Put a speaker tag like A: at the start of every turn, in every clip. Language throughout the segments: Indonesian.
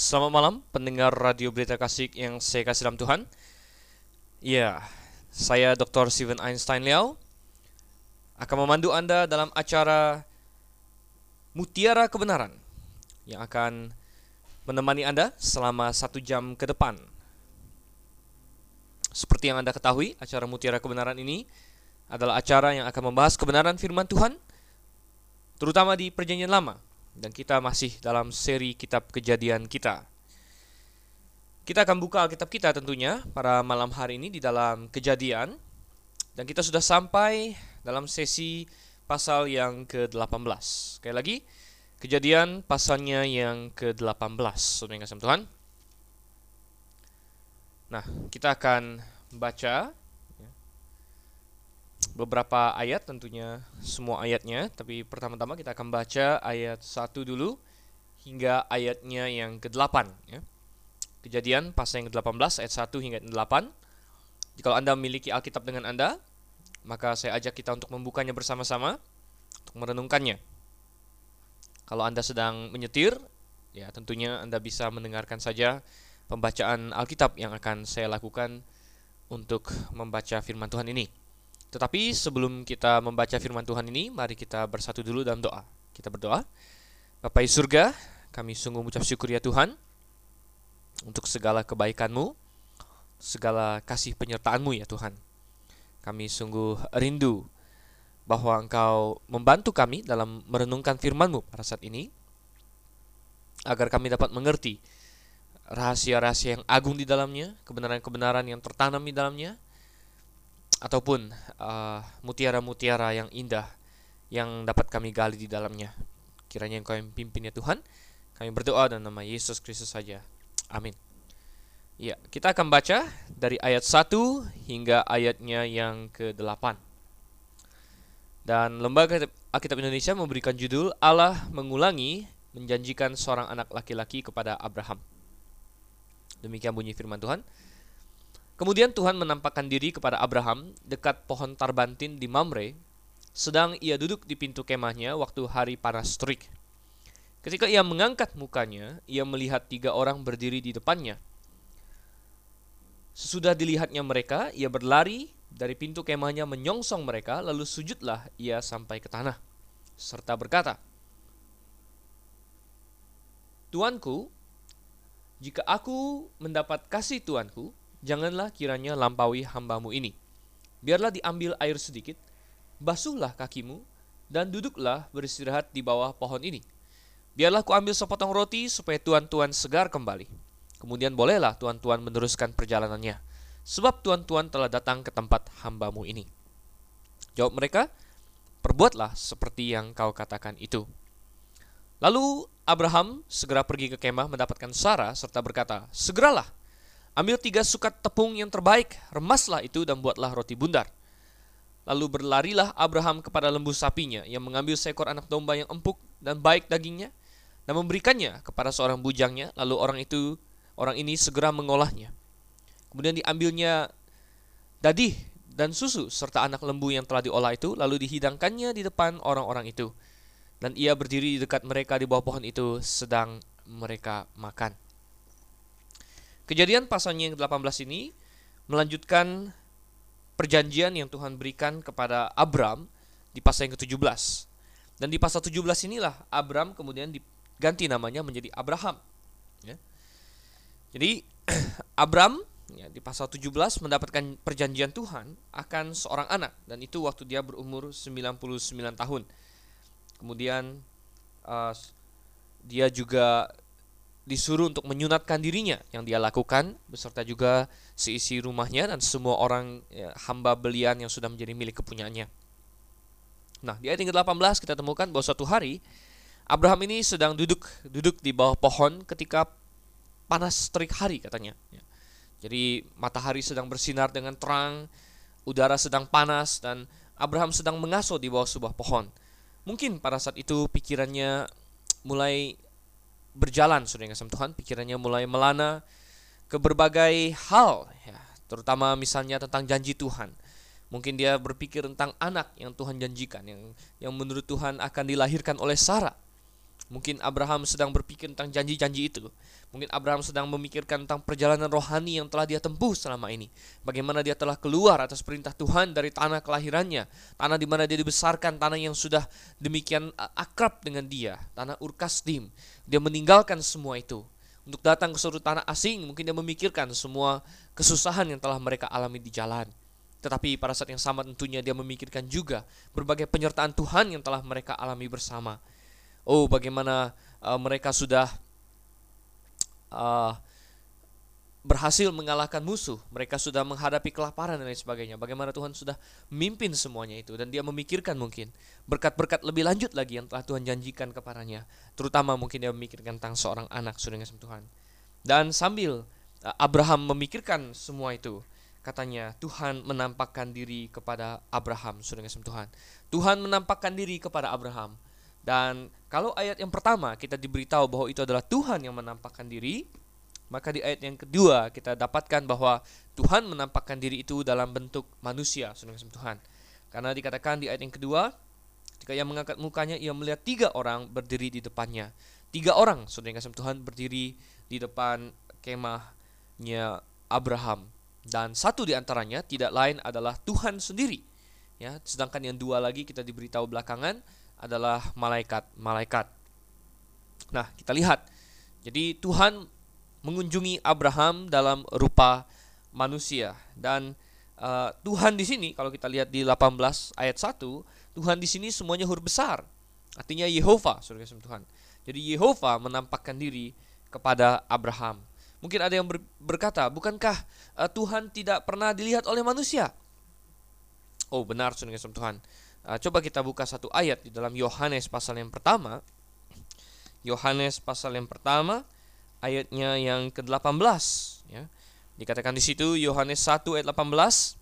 A: Selamat malam pendengar Radio Berita Kasih yang saya kasih dalam Tuhan. Ya, saya Dr. Steven Einstein Liao akan memandu Anda dalam acara Mutiara Kebenaran yang akan menemani Anda selama satu jam ke depan. Seperti yang Anda ketahui, acara Mutiara Kebenaran ini adalah acara yang akan membahas kebenaran firman Tuhan, terutama di Perjanjian Lama dan kita masih dalam seri kitab kejadian kita. Kita akan buka Alkitab kita tentunya pada malam hari ini di dalam kejadian dan kita sudah sampai dalam sesi pasal yang ke-18. Sekali lagi, kejadian pasalnya yang ke-18. Saudara Tuhan. Nah, kita akan baca beberapa ayat tentunya semua ayatnya tapi pertama-tama kita akan baca ayat 1 dulu hingga ayatnya yang ke-8 ya. Kejadian pasal yang ke-18 ayat 1 hingga 8. Jika Anda memiliki Alkitab dengan Anda, maka saya ajak kita untuk membukanya bersama-sama untuk merenungkannya. Kalau Anda sedang menyetir, ya tentunya Anda bisa mendengarkan saja pembacaan Alkitab yang akan saya lakukan untuk membaca firman Tuhan ini. Tetapi sebelum kita membaca firman Tuhan ini, mari kita bersatu dulu dalam doa. Kita berdoa. Bapak di surga, kami sungguh mengucap syukur ya Tuhan untuk segala kebaikan-Mu, segala kasih penyertaan-Mu ya Tuhan. Kami sungguh rindu bahwa Engkau membantu kami dalam merenungkan firman-Mu pada saat ini, agar kami dapat mengerti rahasia-rahasia yang agung di dalamnya, kebenaran-kebenaran yang tertanam di dalamnya, ataupun uh, mutiara-mutiara uh, yang indah yang dapat kami gali di dalamnya. Kiranya Engkau yang pimpin ya Tuhan. Kami berdoa dalam nama Yesus Kristus saja. Amin. Ya, kita akan baca dari ayat 1 hingga ayatnya yang ke-8. Dan Lembaga Alkitab Indonesia memberikan judul Allah mengulangi menjanjikan seorang anak laki-laki kepada Abraham. Demikian bunyi firman Tuhan. Kemudian Tuhan menampakkan diri kepada Abraham dekat pohon tarbantin di Mamre, sedang ia duduk di pintu kemahnya waktu hari panas terik. Ketika ia mengangkat mukanya, ia melihat tiga orang berdiri di depannya. Sesudah dilihatnya mereka, ia berlari dari pintu kemahnya menyongsong mereka, lalu sujudlah ia sampai ke tanah, serta berkata, Tuanku, jika aku mendapat kasih Tuanku, janganlah kiranya lampaui hambamu ini. Biarlah diambil air sedikit, basuhlah kakimu, dan duduklah beristirahat di bawah pohon ini. Biarlah ku ambil sepotong roti supaya tuan-tuan segar kembali. Kemudian bolehlah tuan-tuan meneruskan perjalanannya, sebab tuan-tuan telah datang ke tempat hambamu ini. Jawab mereka, perbuatlah seperti yang kau katakan itu. Lalu Abraham segera pergi ke kemah mendapatkan Sarah serta berkata, Segeralah, Ambil tiga sukat tepung yang terbaik, remaslah itu dan buatlah roti bundar. Lalu berlarilah Abraham kepada lembu sapinya yang mengambil seekor anak domba yang empuk dan baik dagingnya dan memberikannya kepada seorang bujangnya. Lalu orang itu orang ini segera mengolahnya. Kemudian diambilnya dadih dan susu serta anak lembu yang telah diolah itu lalu dihidangkannya di depan orang-orang itu. Dan ia berdiri di dekat mereka di bawah pohon itu sedang mereka makan. Kejadian pasalnya yang ke-18 ini melanjutkan perjanjian yang Tuhan berikan kepada Abram di pasal yang ke-17. Dan di pasal 17 inilah Abram kemudian diganti namanya menjadi Abraham. Ya. Jadi Abram ya, di pasal 17 mendapatkan perjanjian Tuhan akan seorang anak dan itu waktu dia berumur 99 tahun. Kemudian uh, dia juga disuruh untuk menyunatkan dirinya yang dia lakukan beserta juga seisi rumahnya dan semua orang ya, hamba belian yang sudah menjadi milik kepunyaannya. Nah, di ayat ke-18 kita temukan bahwa suatu hari Abraham ini sedang duduk duduk di bawah pohon ketika panas terik hari katanya. Ya. Jadi matahari sedang bersinar dengan terang, udara sedang panas dan Abraham sedang mengasuh di bawah sebuah pohon. Mungkin pada saat itu pikirannya mulai berjalan sudah kasih Tuhan pikirannya mulai melana ke berbagai hal ya terutama misalnya tentang janji Tuhan. Mungkin dia berpikir tentang anak yang Tuhan janjikan yang yang menurut Tuhan akan dilahirkan oleh Sarah Mungkin Abraham sedang berpikir tentang janji-janji itu. Mungkin Abraham sedang memikirkan tentang perjalanan rohani yang telah dia tempuh selama ini. Bagaimana dia telah keluar atas perintah Tuhan dari tanah kelahirannya. Tanah di mana dia dibesarkan, tanah yang sudah demikian akrab dengan dia. Tanah Urkasdim. Dia meninggalkan semua itu. Untuk datang ke suatu tanah asing, mungkin dia memikirkan semua kesusahan yang telah mereka alami di jalan. Tetapi pada saat yang sama tentunya dia memikirkan juga berbagai penyertaan Tuhan yang telah mereka alami bersama. Oh, bagaimana uh, mereka sudah uh, berhasil mengalahkan musuh, mereka sudah menghadapi kelaparan dan lain sebagainya. Bagaimana Tuhan sudah memimpin semuanya itu dan dia memikirkan mungkin berkat-berkat lebih lanjut lagi yang telah Tuhan janjikan kepadanya. Terutama mungkin dia memikirkan tentang seorang anak sudah dengan Tuhan. Dan sambil uh, Abraham memikirkan semua itu, katanya Tuhan menampakkan diri kepada Abraham sudah Tuhan. Tuhan menampakkan diri kepada Abraham. Dan kalau ayat yang pertama kita diberitahu bahwa itu adalah Tuhan yang menampakkan diri, maka di ayat yang kedua kita dapatkan bahwa Tuhan menampakkan diri itu dalam bentuk manusia, saudara Tuhan. Karena dikatakan di ayat yang kedua, ketika ia mengangkat mukanya, ia melihat tiga orang berdiri di depannya. Tiga orang, saudara kasih Tuhan, berdiri di depan kemahnya Abraham. Dan satu di antaranya tidak lain adalah Tuhan sendiri. Ya, sedangkan yang dua lagi kita diberitahu belakangan adalah malaikat-malaikat. Nah, kita lihat. Jadi Tuhan mengunjungi Abraham dalam rupa manusia dan uh, Tuhan di sini kalau kita lihat di 18 ayat 1, Tuhan di sini semuanya huruf besar. Artinya Yehova, Saudara Tuhan. Jadi Yehova menampakkan diri kepada Abraham. Mungkin ada yang ber, berkata, bukankah uh, Tuhan tidak pernah dilihat oleh manusia? Oh, benar Saudara Tuhan. Uh, coba kita buka satu ayat di dalam Yohanes pasal yang pertama. Yohanes pasal yang pertama ayatnya yang ke-18 ya. Dikatakan di situ Yohanes 1 ayat 18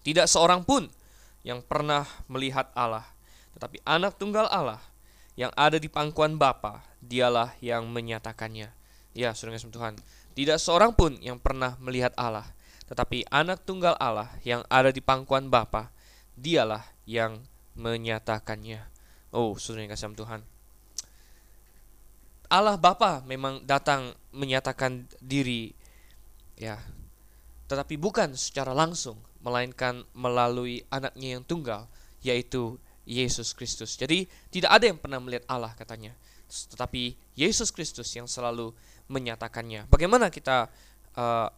A: Tidak seorang pun yang pernah melihat Allah, tetapi anak tunggal Allah yang ada di pangkuan Bapa, dialah yang menyatakannya. Ya, Saudara Tuhan. Tidak seorang pun yang pernah melihat Allah, tetapi anak tunggal Allah yang ada di pangkuan Bapa, dialah yang menyatakannya. Oh, saudara yang kasih Tuhan. Allah Bapa memang datang menyatakan diri ya. Tetapi bukan secara langsung, melainkan melalui anaknya yang tunggal, yaitu Yesus Kristus. Jadi tidak ada yang pernah melihat Allah katanya. Tetapi Yesus Kristus yang selalu menyatakannya. Bagaimana kita uh,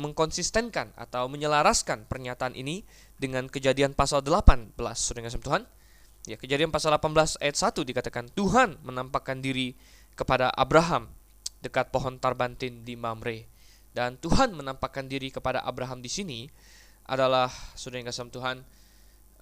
A: mengkonsistenkan atau menyelaraskan pernyataan ini dengan kejadian pasal 18 Saudara kasih Tuhan. Ya, kejadian pasal 18 ayat 1 dikatakan Tuhan menampakkan diri kepada Abraham dekat pohon tarbantin di Mamre. Dan Tuhan menampakkan diri kepada Abraham di sini adalah Saudara kasih Tuhan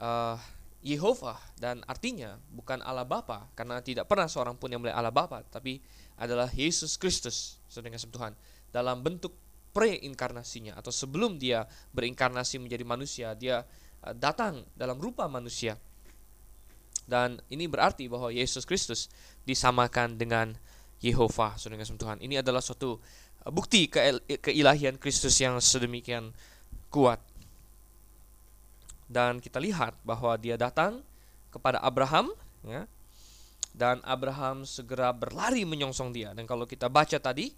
A: uh, Yehova dan artinya bukan Allah Bapa karena tidak pernah seorang pun yang melihat Allah Bapa tapi adalah Yesus Kristus Saudara kasih Tuhan dalam bentuk preinkarnasinya atau sebelum dia berinkarnasi menjadi manusia, dia uh, datang dalam rupa manusia. Dan ini berarti bahwa Yesus Kristus disamakan dengan Yehova, saudara Tuhan. Ini adalah suatu uh, bukti ke keilahian Kristus yang sedemikian kuat. Dan kita lihat bahwa dia datang kepada Abraham, ya, dan Abraham segera berlari menyongsong dia. Dan kalau kita baca tadi,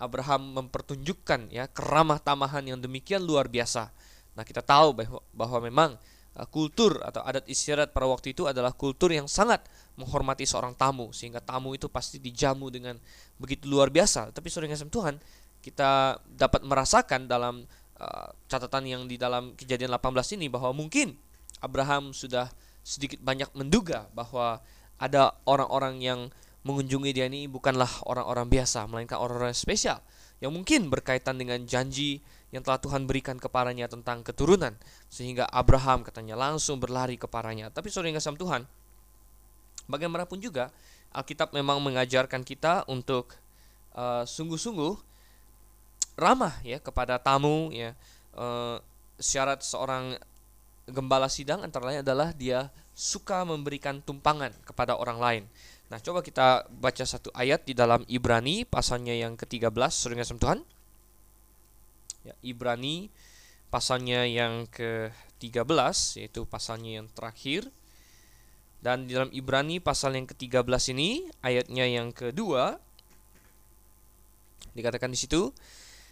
A: Abraham mempertunjukkan ya keramah tamahan yang demikian luar biasa. Nah, kita tahu bahwa, bahwa memang uh, kultur atau adat istiadat pada waktu itu adalah kultur yang sangat menghormati seorang tamu sehingga tamu itu pasti dijamu dengan begitu luar biasa. Tapi saudara kasih Tuhan, kita dapat merasakan dalam uh, catatan yang di dalam kejadian 18 ini bahwa mungkin Abraham sudah sedikit banyak menduga bahwa ada orang-orang yang mengunjungi dia ini bukanlah orang-orang biasa, melainkan orang-orang spesial yang mungkin berkaitan dengan janji yang telah Tuhan berikan kepadanya tentang keturunan sehingga Abraham katanya langsung berlari kepadanya. Tapi saudara yang Tuhan, bagaimanapun juga Alkitab memang mengajarkan kita untuk uh, sungguh-sungguh ramah ya kepada tamu ya. Uh, syarat seorang gembala sidang antara lain adalah dia suka memberikan tumpangan kepada orang lain. Nah, coba kita baca satu ayat di dalam Ibrani pasalnya yang ke-13, sering Tuhan. Ya, Ibrani pasalnya yang ke-13 yaitu pasalnya yang terakhir. Dan di dalam Ibrani pasal yang ke-13 ini, ayatnya yang kedua, dikatakan di situ,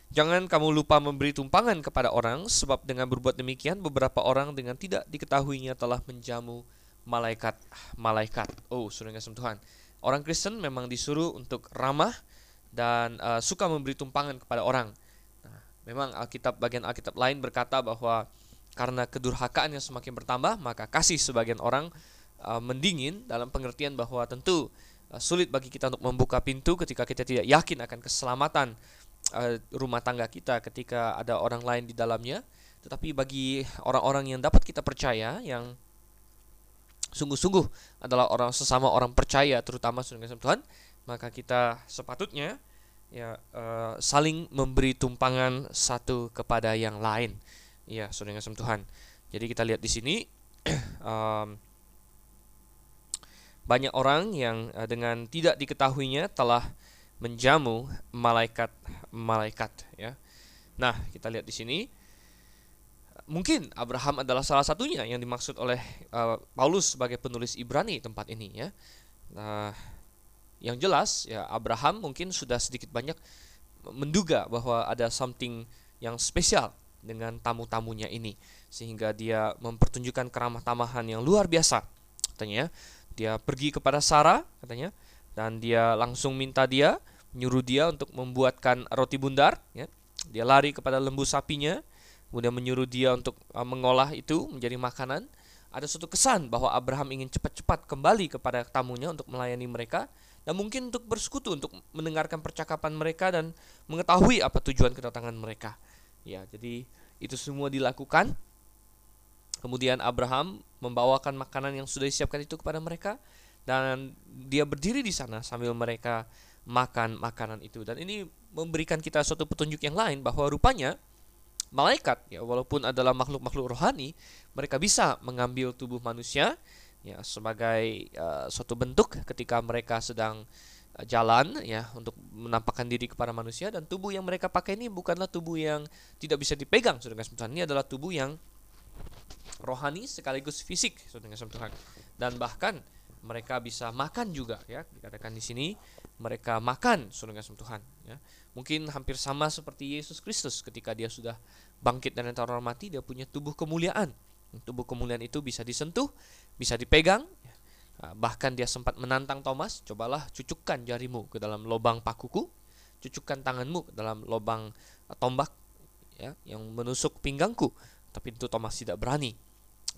A: Jangan kamu lupa memberi tumpangan kepada orang, sebab dengan berbuat demikian beberapa orang dengan tidak diketahuinya telah menjamu malaikat-malaikat. Oh, sudah kasih Tuhan. Orang Kristen memang disuruh untuk ramah dan uh, suka memberi tumpangan kepada orang. Nah, memang Alkitab bagian Alkitab lain berkata bahwa karena kedurhakaan yang semakin bertambah, maka kasih sebagian orang uh, mendingin dalam pengertian bahwa tentu uh, sulit bagi kita untuk membuka pintu ketika kita tidak yakin akan keselamatan uh, rumah tangga kita ketika ada orang lain di dalamnya. Tetapi bagi orang-orang yang dapat kita percaya, yang sungguh-sungguh adalah orang sesama orang percaya, terutama dengan Tuhan, maka kita sepatutnya ya uh, saling memberi tumpangan satu kepada yang lain. Ya, saudara kasih Tuhan. Jadi kita lihat di sini um, banyak orang yang uh, dengan tidak diketahuinya telah menjamu malaikat-malaikat ya. Nah, kita lihat di sini mungkin Abraham adalah salah satunya yang dimaksud oleh uh, Paulus sebagai penulis Ibrani tempat ini ya. Nah, yang jelas ya Abraham mungkin sudah sedikit banyak menduga bahwa ada something yang spesial dengan tamu-tamunya ini sehingga dia mempertunjukkan keramah tamahan yang luar biasa katanya ya. dia pergi kepada Sarah katanya dan dia langsung minta dia nyuruh dia untuk membuatkan roti bundar ya. Dia lari kepada lembu sapinya, kemudian menyuruh dia untuk uh, mengolah itu menjadi makanan. Ada suatu kesan bahwa Abraham ingin cepat-cepat kembali kepada tamunya untuk melayani mereka dan mungkin untuk bersekutu untuk mendengarkan percakapan mereka dan mengetahui apa tujuan kedatangan mereka. Ya, jadi itu semua dilakukan. Kemudian Abraham membawakan makanan yang sudah disiapkan itu kepada mereka dan dia berdiri di sana sambil mereka makan makanan itu dan ini memberikan kita suatu petunjuk yang lain bahwa rupanya malaikat ya walaupun adalah makhluk-makhluk rohani mereka bisa mengambil tubuh manusia ya sebagai uh, suatu bentuk ketika mereka sedang uh, jalan ya untuk menampakkan diri kepada manusia. Dan tubuh yang mereka pakai ini bukanlah tubuh yang tidak bisa dipegang saudara Tuhan ini adalah tubuh yang rohani sekaligus fisik saudara. Dan bahkan mereka bisa makan juga ya dikatakan di sini mereka makan surga Tuhan ya. Mungkin hampir sama seperti Yesus Kristus. Ketika dia sudah bangkit dari antara orang mati dia punya tubuh kemuliaan. Tubuh kemuliaan itu bisa disentuh bisa dipegang ya. Nah, bahkan dia sempat menantang Thomas cobalah cucukkan jarimu ke dalam lubang pakuku cucukkan tanganmu ke dalam lubang tombak ya yang menusuk pinggangku. Tapi itu Thomas tidak berani.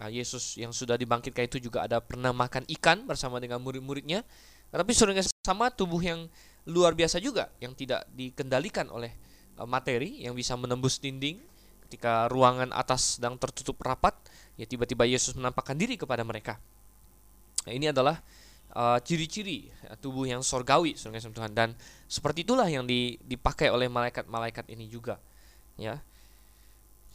A: Nah, Yesus yang sudah dibangkitkan itu juga ada pernah makan ikan bersama dengan murid-muridnya. Tapi saudara sama tubuh yang luar biasa juga yang tidak dikendalikan oleh uh, materi yang bisa menembus dinding. Ketika ruangan atas sedang tertutup rapat ya tiba-tiba Yesus menampakkan diri kepada mereka. Nah, ini adalah uh, ciri-ciri uh, tubuh yang sorgawi saudara Tuhan. Dan seperti itulah yang dipakai oleh malaikat-malaikat ini juga ya.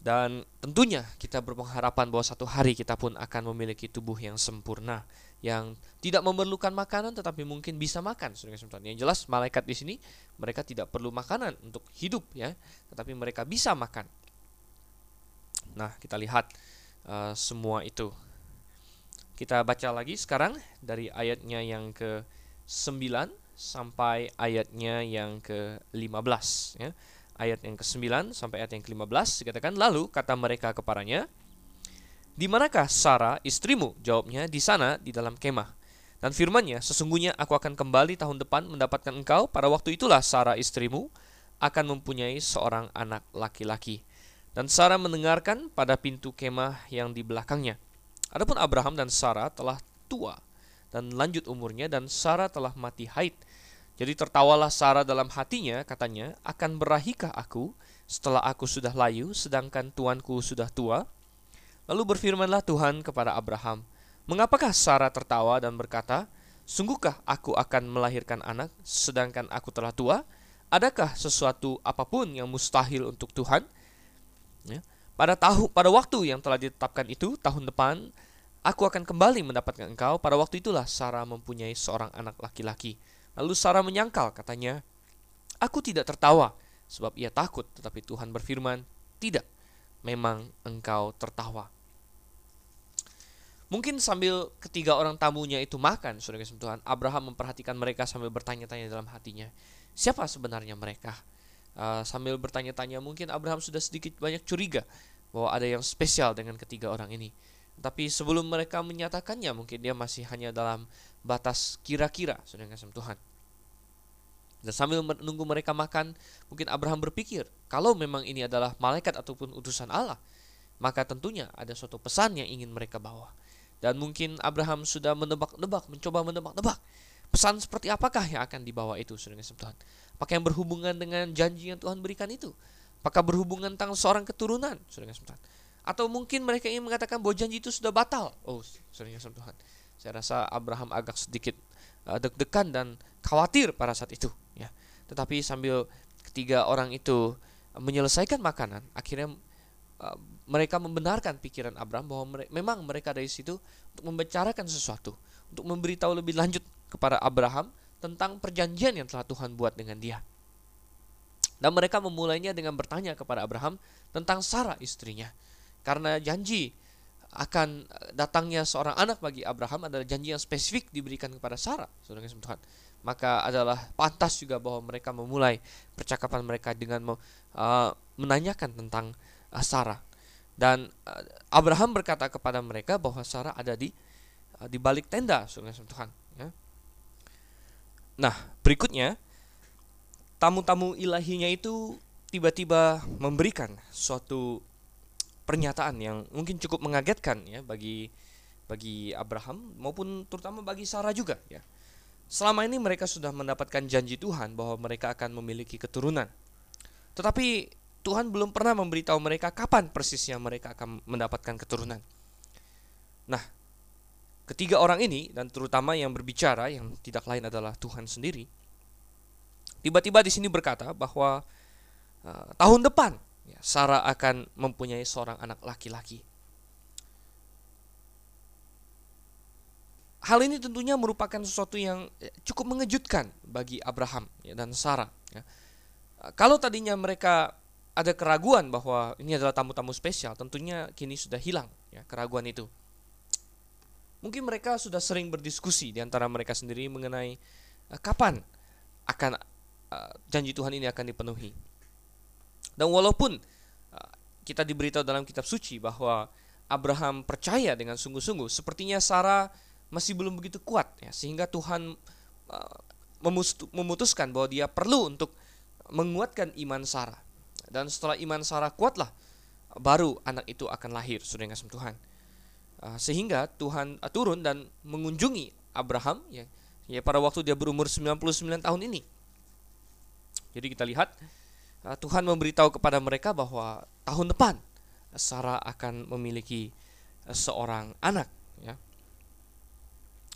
A: Dan tentunya kita berpengharapan bahwa satu hari kita pun akan memiliki tubuh yang sempurna, yang tidak memerlukan makanan tetapi mungkin bisa makan. Yang jelas malaikat di sini mereka tidak perlu makanan untuk hidup ya, tetapi mereka bisa makan. Nah, kita lihat uh, semua itu. Kita baca lagi sekarang dari ayatnya yang ke-9 sampai ayatnya yang ke-15 ya ayat yang ke-9 sampai ayat yang ke-15 dikatakan lalu kata mereka kepadanya di manakah Sarah istrimu? jawabnya di sana di dalam kemah. Dan firmannya sesungguhnya aku akan kembali tahun depan mendapatkan engkau. Pada waktu itulah Sarah istrimu akan mempunyai seorang anak laki-laki. Dan Sarah mendengarkan pada pintu kemah yang di belakangnya. Adapun Abraham dan Sarah telah tua dan lanjut umurnya dan Sarah telah mati haid. Jadi tertawalah Sarah dalam hatinya, katanya, akan berahikah aku setelah aku sudah layu, sedangkan tuanku sudah tua? Lalu berfirmanlah Tuhan kepada Abraham, Mengapakah Sarah tertawa dan berkata, Sungguhkah aku akan melahirkan anak, sedangkan aku telah tua? Adakah sesuatu apa pun yang mustahil untuk Tuhan? Ya. Pada tahu pada waktu yang telah ditetapkan itu, tahun depan, aku akan kembali mendapatkan engkau. Pada waktu itulah Sarah mempunyai seorang anak laki-laki. Lalu Sarah menyangkal, katanya, Aku tidak tertawa, sebab ia takut. Tetapi Tuhan berfirman, Tidak, memang engkau tertawa. Mungkin sambil ketiga orang tamunya itu makan, saudara kasih Tuhan, Abraham memperhatikan mereka sambil bertanya-tanya dalam hatinya, siapa sebenarnya mereka? Uh, sambil bertanya-tanya, mungkin Abraham sudah sedikit banyak curiga bahwa ada yang spesial dengan ketiga orang ini. Tapi sebelum mereka menyatakannya, mungkin dia masih hanya dalam batas kira-kira, saudara kasih Tuhan. Dan sambil menunggu mereka makan, mungkin Abraham berpikir, kalau memang ini adalah malaikat ataupun utusan Allah, maka tentunya ada suatu pesan yang ingin mereka bawa. Dan mungkin Abraham sudah menebak-nebak, mencoba menebak-nebak. Pesan seperti apakah yang akan dibawa itu, saudara Tuhan? Apakah yang berhubungan dengan janji yang Tuhan berikan itu? Apakah berhubungan tentang seorang keturunan, saudara Tuhan? Atau mungkin mereka ingin mengatakan bahwa janji itu sudah batal. Oh, saudara Tuhan. Saya rasa Abraham agak sedikit uh, deg-degan dan khawatir pada saat itu. Ya, tetapi sambil ketiga orang itu menyelesaikan makanan, akhirnya uh, mereka membenarkan pikiran Abraham bahwa mere memang mereka dari situ untuk membicarakan sesuatu, untuk memberitahu lebih lanjut kepada Abraham tentang perjanjian yang telah Tuhan buat dengan dia. Dan mereka memulainya dengan bertanya kepada Abraham tentang Sarah istrinya. Karena janji akan datangnya seorang anak bagi Abraham adalah janji yang spesifik diberikan kepada Sarah, saudara Tuhan. Maka adalah pantas juga bahwa mereka memulai percakapan mereka dengan uh, menanyakan tentang uh, Sarah. Dan uh, Abraham berkata kepada mereka bahwa Sarah ada di uh, di balik tenda, saudara Tuhan. Ya. Nah, berikutnya tamu-tamu ilahinya itu tiba-tiba memberikan suatu pernyataan yang mungkin cukup mengagetkan ya bagi bagi Abraham maupun terutama bagi Sarah juga ya. Selama ini mereka sudah mendapatkan janji Tuhan bahwa mereka akan memiliki keturunan. Tetapi Tuhan belum pernah memberitahu mereka kapan persisnya mereka akan mendapatkan keturunan. Nah, ketiga orang ini dan terutama yang berbicara yang tidak lain adalah Tuhan sendiri. Tiba-tiba di sini berkata bahwa uh, tahun depan ya, Sarah akan mempunyai seorang anak laki-laki. Hal ini tentunya merupakan sesuatu yang eh, cukup mengejutkan bagi Abraham ya, dan Sarah. Ya. Kalau tadinya mereka ada keraguan bahwa ini adalah tamu-tamu spesial, tentunya kini sudah hilang ya keraguan itu. Mungkin mereka sudah sering berdiskusi di antara mereka sendiri mengenai uh, kapan akan uh, janji Tuhan ini akan dipenuhi. Dan walaupun uh, kita diberitahu dalam kitab suci bahwa Abraham percaya dengan sungguh-sungguh, sepertinya Sarah masih belum begitu kuat ya sehingga Tuhan uh, memutuskan bahwa dia perlu untuk menguatkan iman Sarah dan setelah iman Sarah kuatlah baru anak itu akan lahir sudah kasih Tuhan uh, sehingga Tuhan uh, turun dan mengunjungi Abraham ya ya pada waktu dia berumur 99 tahun ini. Jadi kita lihat uh, Tuhan memberitahu kepada mereka bahwa tahun depan Sarah akan memiliki seorang anak ya.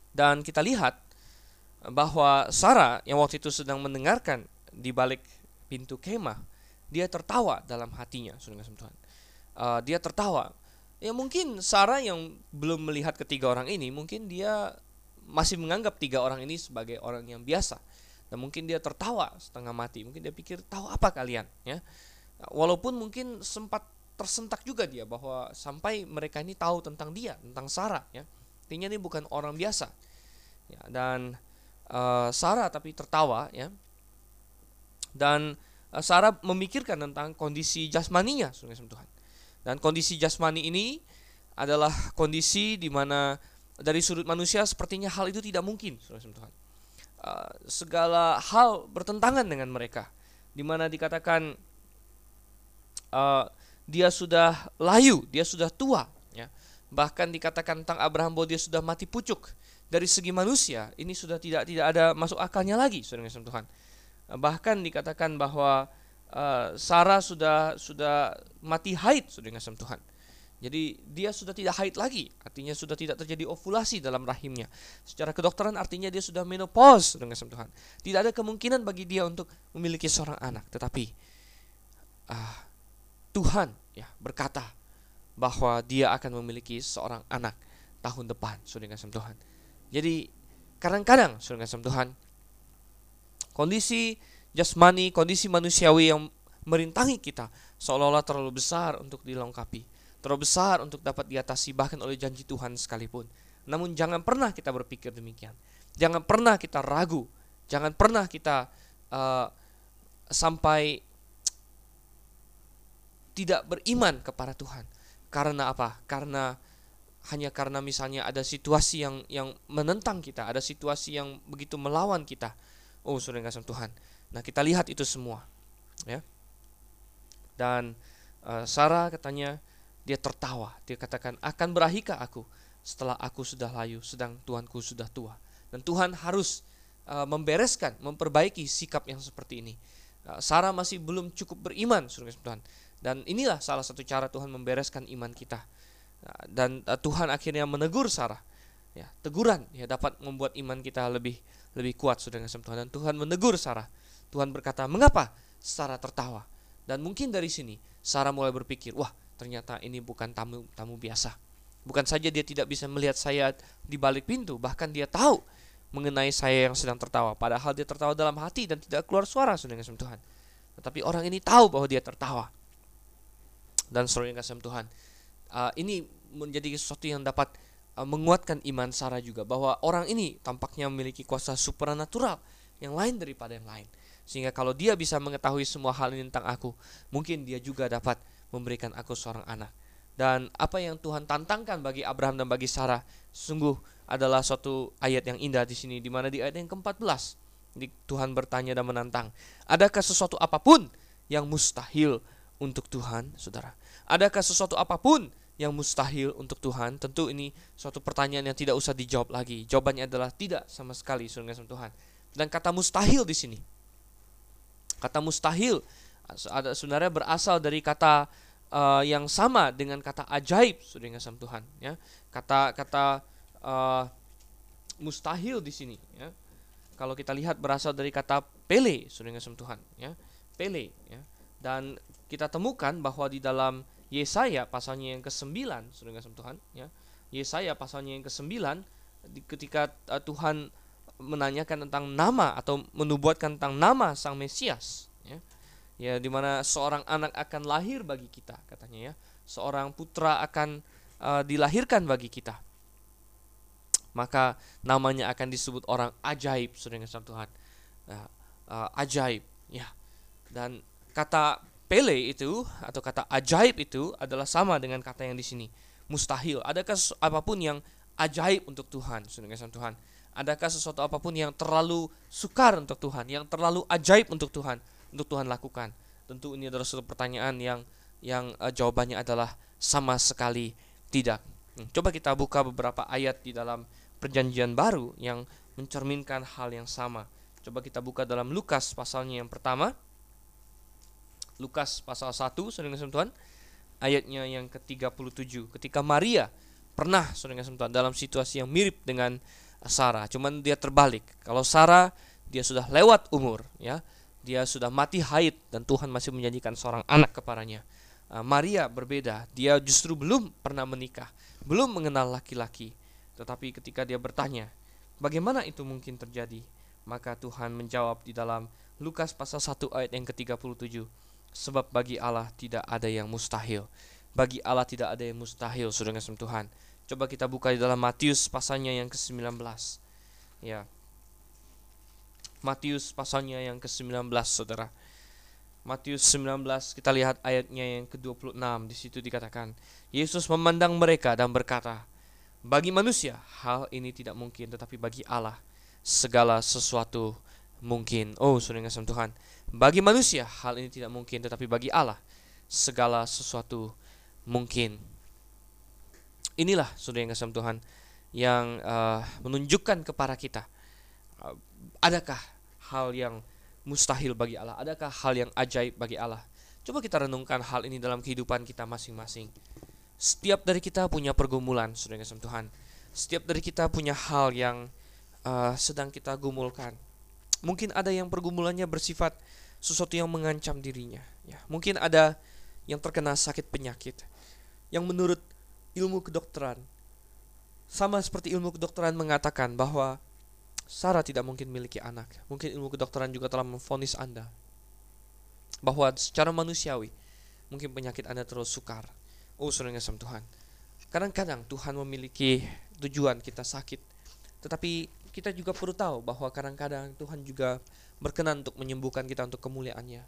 A: Dan kita lihat bahwa Sarah yang waktu itu sedang mendengarkan di balik pintu kemah dia tertawa dalam hatinya, Tuhan. Uh, dia tertawa. Ya mungkin Sarah yang belum melihat ketiga orang ini, mungkin dia masih menganggap tiga orang ini sebagai orang yang biasa. Dan mungkin dia tertawa setengah mati. Mungkin dia pikir, tahu apa kalian? Ya, Walaupun mungkin sempat tersentak juga dia bahwa sampai mereka ini tahu tentang dia, tentang Sarah. Ya. Artinya ini bukan orang biasa. Ya, dan uh, Sarah tapi tertawa. ya Dan Sarah memikirkan tentang kondisi jasmaninya, Tuhan. Dan kondisi jasmani ini adalah kondisi di mana dari sudut manusia sepertinya hal itu tidak mungkin, Tuhan. Uh, segala hal bertentangan dengan mereka, di mana dikatakan uh, dia sudah layu, dia sudah tua, ya. Bahkan dikatakan tentang Abraham bahwa dia sudah mati pucuk. Dari segi manusia, ini sudah tidak tidak ada masuk akalnya lagi, Tuhan bahkan dikatakan bahwa uh, Sarah sudah sudah mati haid sudah dengan Tuhan. Jadi dia sudah tidak haid lagi, artinya sudah tidak terjadi ovulasi dalam rahimnya. Secara kedokteran artinya dia sudah menopause dengan Tuhan. Tidak ada kemungkinan bagi dia untuk memiliki seorang anak, tetapi uh, Tuhan ya berkata bahwa dia akan memiliki seorang anak tahun depan, sudah dengan Tuhan. Jadi kadang-kadang sudah dengan Tuhan Kondisi jasmani, kondisi manusiawi yang merintangi kita seolah-olah terlalu besar untuk dilengkapi. terlalu besar untuk dapat diatasi bahkan oleh janji Tuhan sekalipun. Namun jangan pernah kita berpikir demikian. Jangan pernah kita ragu. Jangan pernah kita uh, sampai tidak beriman kepada Tuhan. Karena apa? Karena hanya karena misalnya ada situasi yang yang menentang kita, ada situasi yang begitu melawan kita. Oh, sudah kasih Tuhan. Nah, kita lihat itu semua. Ya. Dan uh, Sarah katanya dia tertawa. Dia katakan, "Akan berahikah aku setelah aku sudah layu, sedang Tuhanku sudah tua?" Dan Tuhan harus uh, membereskan, memperbaiki sikap yang seperti ini. Uh, Sarah masih belum cukup beriman, surga Tuhan. Dan inilah salah satu cara Tuhan membereskan iman kita. Dan uh, Tuhan akhirnya menegur Sarah. Ya, teguran ya dapat membuat iman kita lebih lebih kuat sudah Tuhan. Dan Tuhan menegur Sarah. Tuhan berkata, "Mengapa Sarah tertawa?" Dan mungkin dari sini Sarah mulai berpikir, "Wah, ternyata ini bukan tamu tamu biasa." Bukan saja dia tidak bisa melihat saya di balik pintu, bahkan dia tahu mengenai saya yang sedang tertawa. Padahal dia tertawa dalam hati dan tidak keluar suara dengan kasih Tuhan. Tetapi orang ini tahu bahwa dia tertawa. Dan seluruh kasih Tuhan. Uh, ini menjadi sesuatu yang dapat uh, menguatkan iman Sarah juga bahwa orang ini tampaknya memiliki kuasa supernatural yang lain daripada yang lain. Sehingga kalau dia bisa mengetahui semua hal ini tentang aku, mungkin dia juga dapat memberikan aku seorang anak. Dan apa yang Tuhan tantangkan bagi Abraham dan bagi Sarah sungguh adalah suatu ayat yang indah di sini di mana di ayat yang ke-14 Tuhan bertanya dan menantang, adakah sesuatu apa pun yang mustahil untuk Tuhan, Saudara? Adakah sesuatu apa pun yang mustahil untuk Tuhan? Tentu ini suatu pertanyaan yang tidak usah dijawab lagi. Jawabannya adalah tidak sama sekali, Saudara Tuhan. Dan kata mustahil di sini. Kata mustahil ada sebenarnya berasal dari kata uh, yang sama dengan kata ajaib, Saudara Tuhan, ya. Kata kata uh, mustahil di sini ya. Kalau kita lihat berasal dari kata pele, sudah Tuhan ya. Pele ya. Dan kita temukan bahwa di dalam Yesaya pasalnya yang ke-9, sudah Tuhan ya. Yesaya pasalnya yang ke-9 ketika uh, Tuhan menanyakan tentang nama atau menubuatkan tentang nama sang Mesias ya. Ya di mana seorang anak akan lahir bagi kita katanya ya. Seorang putra akan uh, dilahirkan bagi kita maka namanya akan disebut orang ajaib saudara yang Tuhan nah, uh, ajaib ya dan kata pele itu atau kata ajaib itu adalah sama dengan kata yang di sini. Mustahil. Adakah apa pun yang ajaib untuk Tuhan? Yang Tuhan. Adakah sesuatu apa pun yang terlalu sukar untuk Tuhan yang terlalu ajaib untuk Tuhan untuk Tuhan lakukan? Tentu ini adalah suatu pertanyaan yang yang uh, jawabannya adalah sama sekali tidak. Hmm, Coba kita buka beberapa ayat di dalam perjanjian baru yang mencerminkan hal yang sama. Coba kita buka dalam Lukas pasalnya yang pertama. Lukas pasal 1, saudara Tuhan, ayatnya yang ke-37. Ketika Maria pernah, saudara Tuhan, dalam situasi yang mirip dengan Sarah, cuman dia terbalik. Kalau Sarah dia sudah lewat umur, ya, dia sudah mati haid dan Tuhan masih menjanjikan seorang anak kepadanya. Ah, Maria berbeda, dia justru belum pernah menikah, belum mengenal laki-laki. Tetapi ketika dia bertanya, bagaimana itu mungkin terjadi? Maka Tuhan menjawab di dalam Lukas pasal 1 ayat yang ke-37. Sebab bagi Allah tidak ada yang mustahil. Bagi Allah tidak ada yang mustahil, saudara Tuhan. Coba kita buka di dalam Matius pasalnya yang ke-19. Ya. Matius pasalnya yang ke-19, Saudara. Matius 19 kita lihat ayatnya yang ke-26 di situ dikatakan Yesus memandang mereka dan berkata bagi manusia, hal ini tidak mungkin, tetapi bagi Allah, segala sesuatu mungkin. Oh, sudah ngasih Tuhan. Bagi manusia, hal ini tidak mungkin, tetapi bagi Allah, segala sesuatu mungkin. Inilah, sudah ngasih Tuhan, yang uh, menunjukkan kepada kita, uh, adakah hal yang mustahil bagi Allah? Adakah hal yang ajaib bagi Allah? Coba kita renungkan hal ini dalam kehidupan kita masing-masing. Setiap dari kita punya pergumulan, saudara kasih Tuhan. Setiap dari kita punya hal yang uh, sedang kita gumulkan. Mungkin ada yang pergumulannya bersifat sesuatu yang mengancam dirinya. Ya, mungkin ada yang terkena sakit penyakit, yang menurut ilmu kedokteran, sama seperti ilmu kedokteran mengatakan bahwa Sarah tidak mungkin memiliki anak. Mungkin ilmu kedokteran juga telah memfonis Anda bahwa secara manusiawi mungkin penyakit Anda terus sukar Oh, yang kasih Tuhan. Kadang-kadang Tuhan memiliki tujuan kita sakit. Tetapi kita juga perlu tahu bahwa kadang-kadang Tuhan juga berkenan untuk menyembuhkan kita untuk kemuliaannya.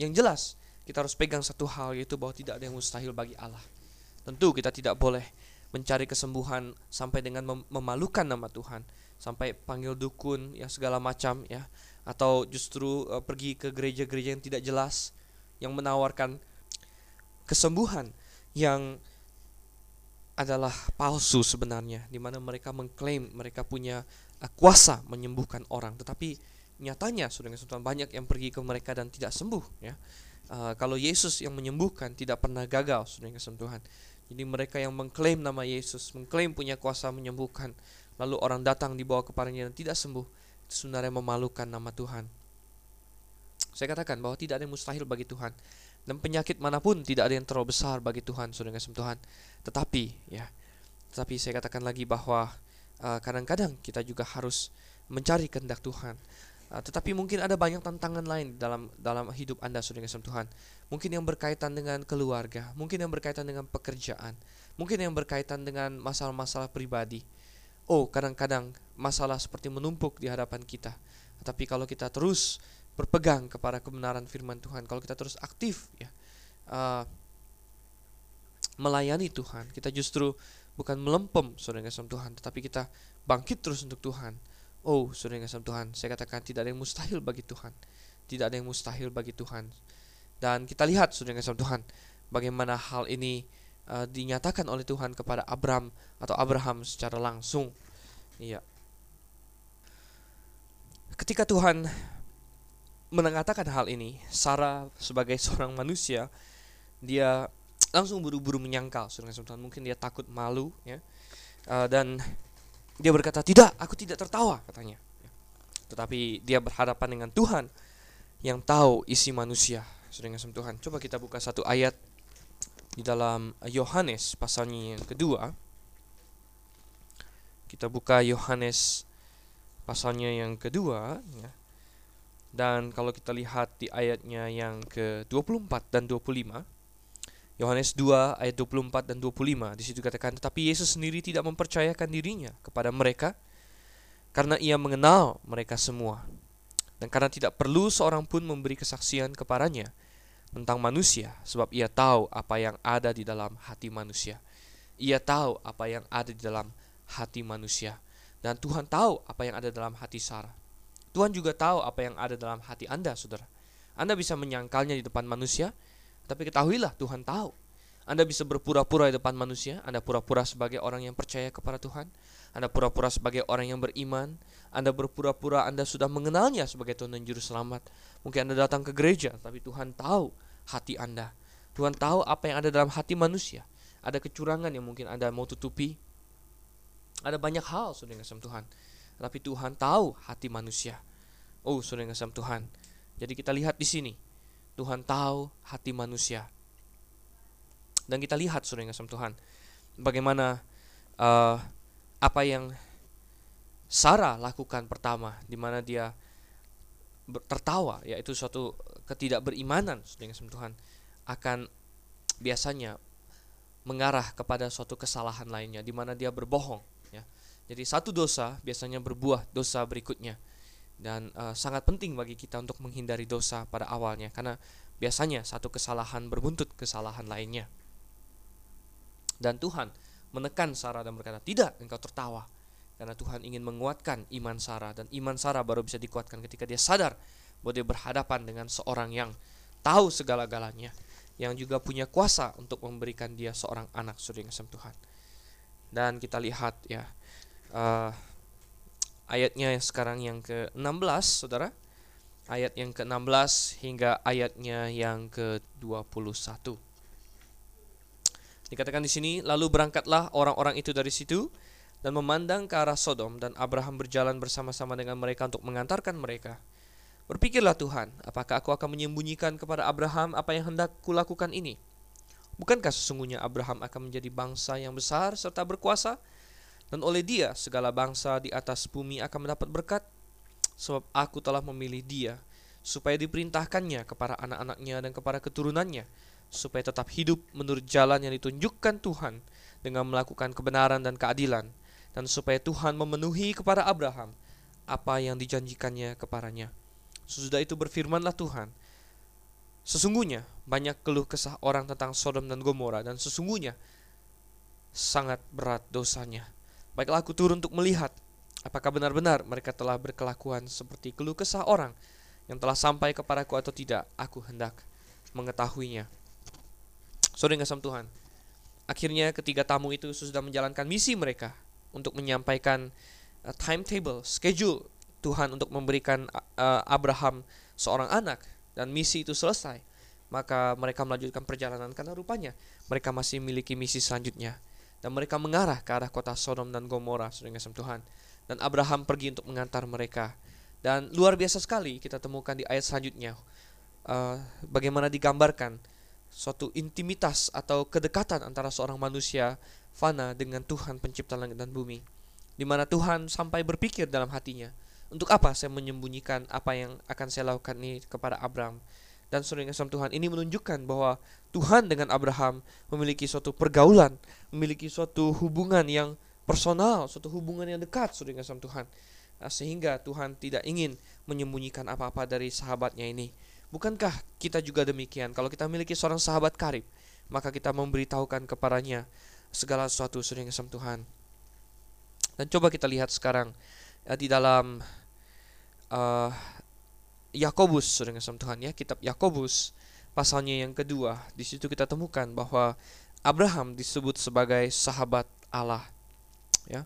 A: Yang jelas, kita harus pegang satu hal yaitu bahwa tidak ada yang mustahil bagi Allah. Tentu kita tidak boleh mencari kesembuhan sampai dengan mem memalukan nama Tuhan, sampai panggil dukun ya segala macam ya atau justru uh, pergi ke gereja-gereja yang tidak jelas yang menawarkan kesembuhan yang adalah palsu sebenarnya di mana mereka mengklaim mereka punya uh, kuasa menyembuhkan orang. Tetapi nyatanya Tuhan banyak yang pergi ke mereka dan tidak sembuh ya. Uh, kalau Yesus yang menyembuhkan tidak pernah gagal sudah Tuhan. Jadi mereka yang mengklaim nama Yesus mengklaim punya kuasa menyembuhkan lalu orang datang dibawa kepadanya dan tidak sembuh itu sebenarnya memalukan nama Tuhan. Saya katakan bahwa tidak ada yang mustahil bagi Tuhan. Dan penyakit mana pun tidak ada yang terlalu besar bagi Tuhan sudah Tuhan tetapi ya, tetapi saya katakan lagi bahwa uh, kadang-kadang uh, kita juga harus mencari kehendak Tuhan. Uh, tetapi mungkin ada banyak tantangan lain dalam dalam hidup Anda sudah kasih Tuhan. Mungkin yang berkaitan dengan keluarga, mungkin yang berkaitan dengan pekerjaan, mungkin yang berkaitan dengan masalah-masalah pribadi. Oh, kadang-kadang masalah seperti menumpuk di hadapan kita. Tetapi kalau kita terus berpegang kepada kebenaran firman Tuhan, kalau kita terus aktif ya, uh, melayani Tuhan. Kita justru bukan melempem saudara kasih Tuhan, tetapi kita bangkit terus untuk Tuhan. Oh, saudara kasih Tuhan, saya katakan tidak ada yang mustahil bagi Tuhan. Tidak ada yang mustahil bagi Tuhan. Dan kita lihat saudara kasih Tuhan, bagaimana hal ini uh, dinyatakan oleh Tuhan kepada Abraham atau Abraham secara langsung. Iya. Ketika Tuhan mengatakan hal ini, Sarah sebagai seorang manusia, dia langsung buru-buru menyangkal. Saudara Tuhan mungkin dia takut malu ya. Uh, dan dia berkata tidak aku tidak tertawa katanya. Tetapi dia berhadapan dengan Tuhan yang tahu isi manusia saudara Tuhan. Coba kita buka satu ayat di dalam Yohanes pasalnya yang kedua. Kita buka Yohanes pasalnya yang kedua ya. dan kalau kita lihat di ayatnya yang ke-24 dan 25 Yohanes 2 ayat 24 dan 25 di situ katakan tetapi Yesus sendiri tidak mempercayakan dirinya kepada mereka karena ia mengenal mereka semua. Dan karena tidak perlu seorang pun memberi kesaksian kepadanya tentang manusia sebab ia tahu apa yang ada di dalam hati manusia. Ia tahu apa yang ada di dalam hati manusia. Dan Tuhan tahu apa yang ada dalam hati Sarah. Tuhan juga tahu apa yang ada dalam hati Anda saudara. Anda bisa menyangkalnya di depan manusia tapi ketahuilah Tuhan tahu. Anda bisa berpura-pura di depan manusia, Anda pura-pura sebagai orang yang percaya kepada Tuhan, Anda pura-pura sebagai orang yang beriman, Anda berpura-pura Anda sudah mengenalnya sebagai Tuhan dan Juru Selamat. Mungkin Anda datang ke gereja, tapi Tuhan tahu hati Anda. Tuhan tahu apa yang ada dalam hati manusia. Ada kecurangan yang mungkin Anda mau tutupi. Ada banyak hal sudah ngasih Tuhan. Tapi Tuhan tahu hati manusia. Oh, sudah ngasih Tuhan. Jadi kita lihat di sini Tuhan tahu hati manusia. Dan kita lihat sudah yang Tuhan, bagaimana uh, apa yang Sarah lakukan pertama, di mana dia tertawa, yaitu suatu ketidakberimanan yang Tuhan akan biasanya mengarah kepada suatu kesalahan lainnya, di mana dia berbohong. Ya. Jadi satu dosa biasanya berbuah dosa berikutnya dan uh, sangat penting bagi kita untuk menghindari dosa pada awalnya karena biasanya satu kesalahan berbuntut kesalahan lainnya. Dan Tuhan menekan Sarah dan berkata, "Tidak, engkau tertawa." Karena Tuhan ingin menguatkan iman Sarah dan iman Sarah baru bisa dikuatkan ketika dia sadar bahwa dia berhadapan dengan seorang yang tahu segala-galanya, yang juga punya kuasa untuk memberikan dia seorang anak sering Tuhan. Dan kita lihat ya uh, ayatnya sekarang yang ke-16 Saudara. Ayat yang ke-16 hingga ayatnya yang ke-21. Dikatakan di sini, lalu berangkatlah orang-orang itu dari situ dan memandang ke arah Sodom dan Abraham berjalan bersama-sama dengan mereka untuk mengantarkan mereka. Berpikirlah Tuhan, apakah aku akan menyembunyikan kepada Abraham apa yang hendak kulakukan ini? Bukankah sesungguhnya Abraham akan menjadi bangsa yang besar serta berkuasa? Dan oleh dia segala bangsa di atas bumi akan mendapat berkat sebab aku telah memilih dia supaya diperintahkannya kepada anak-anaknya dan kepada keturunannya supaya tetap hidup menurut jalan yang ditunjukkan Tuhan dengan melakukan kebenaran dan keadilan dan supaya Tuhan memenuhi kepada Abraham apa yang dijanjikannya kepadanya. Sesudah itu berfirmanlah Tuhan, sesungguhnya banyak keluh kesah orang tentang Sodom dan Gomora dan sesungguhnya sangat berat dosanya. Baiklah aku turun untuk melihat apakah benar-benar mereka telah berkelakuan seperti keluh kesah orang yang telah sampai kepadaku atau tidak. Aku hendak mengetahuinya. Saudara yang Tuhan, akhirnya ketiga tamu itu sudah menjalankan misi mereka untuk menyampaikan uh, timetable, schedule Tuhan untuk memberikan uh, Abraham seorang anak dan misi itu selesai. Maka mereka melanjutkan perjalanan karena rupanya mereka masih memiliki misi selanjutnya dan mereka mengarah ke arah kota Sodom dan Gomora, saudara yang Tuhan. Dan Abraham pergi untuk mengantar mereka. Dan luar biasa sekali kita temukan di ayat selanjutnya uh, bagaimana digambarkan suatu intimitas atau kedekatan antara seorang manusia fana dengan Tuhan pencipta langit dan bumi di mana Tuhan sampai berpikir dalam hatinya untuk apa saya menyembunyikan apa yang akan saya lakukan ini kepada Abraham dan saudara kasih Tuhan ini menunjukkan bahwa Tuhan dengan Abraham memiliki suatu pergaulan memiliki suatu hubungan yang personal suatu hubungan yang dekat saudara kasih Tuhan nah, sehingga Tuhan tidak ingin menyembunyikan apa-apa dari sahabatnya ini Bukankah kita juga demikian? Kalau kita memiliki seorang sahabat karib, maka kita memberitahukan kepadanya segala sesuatu sering yang Tuhan. Dan coba kita lihat sekarang ya, di dalam uh, Yakobus sering yang Tuhan ya, kitab Yakobus pasalnya yang kedua. Di situ kita temukan bahwa Abraham disebut sebagai sahabat Allah. Ya.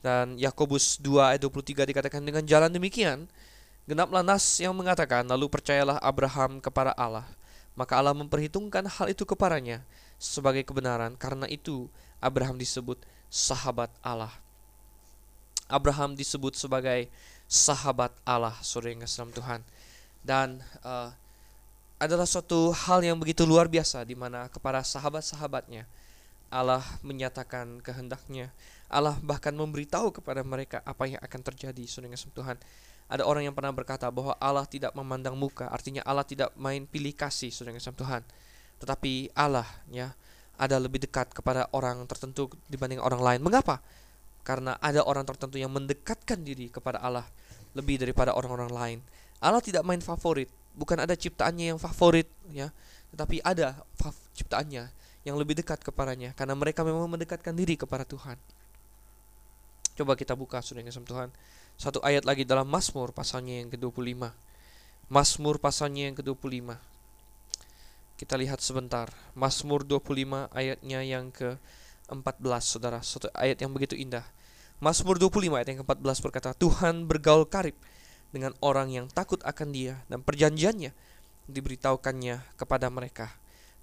A: Dan Yakobus 2 ayat 23 dikatakan dengan jalan demikian Genaplah nas yang mengatakan, lalu percayalah Abraham kepada Allah. Maka Allah memperhitungkan hal itu kepadanya sebagai kebenaran. Karena itu Abraham disebut sahabat Allah. Abraham disebut sebagai sahabat Allah, sore yang Tuhan. Dan uh, adalah suatu hal yang begitu luar biasa di mana kepada sahabat-sahabatnya Allah menyatakan kehendaknya. Allah bahkan memberitahu kepada mereka apa yang akan terjadi, saudara Tuhan. Ada orang yang pernah berkata bahwa Allah tidak memandang muka, artinya Allah tidak main pilih kasih, saudara kasih Tuhan. Tetapi Allah ya ada lebih dekat kepada orang tertentu dibanding orang lain. Mengapa? Karena ada orang tertentu yang mendekatkan diri kepada Allah lebih daripada orang-orang lain. Allah tidak main favorit, bukan ada ciptaannya yang favorit ya, tetapi ada ciptaannya yang lebih dekat kepadanya karena mereka memang mendekatkan diri kepada Tuhan. Coba kita buka sudah yang Tuhan satu ayat lagi dalam Mazmur pasalnya yang ke-25. Mazmur pasalnya yang ke-25. Kita lihat sebentar. Mazmur 25 ayatnya yang ke-14, Saudara. Satu ayat yang begitu indah. Mazmur 25 ayat yang ke-14 berkata, Tuhan bergaul karib dengan orang yang takut akan dia dan perjanjiannya diberitahukannya kepada mereka.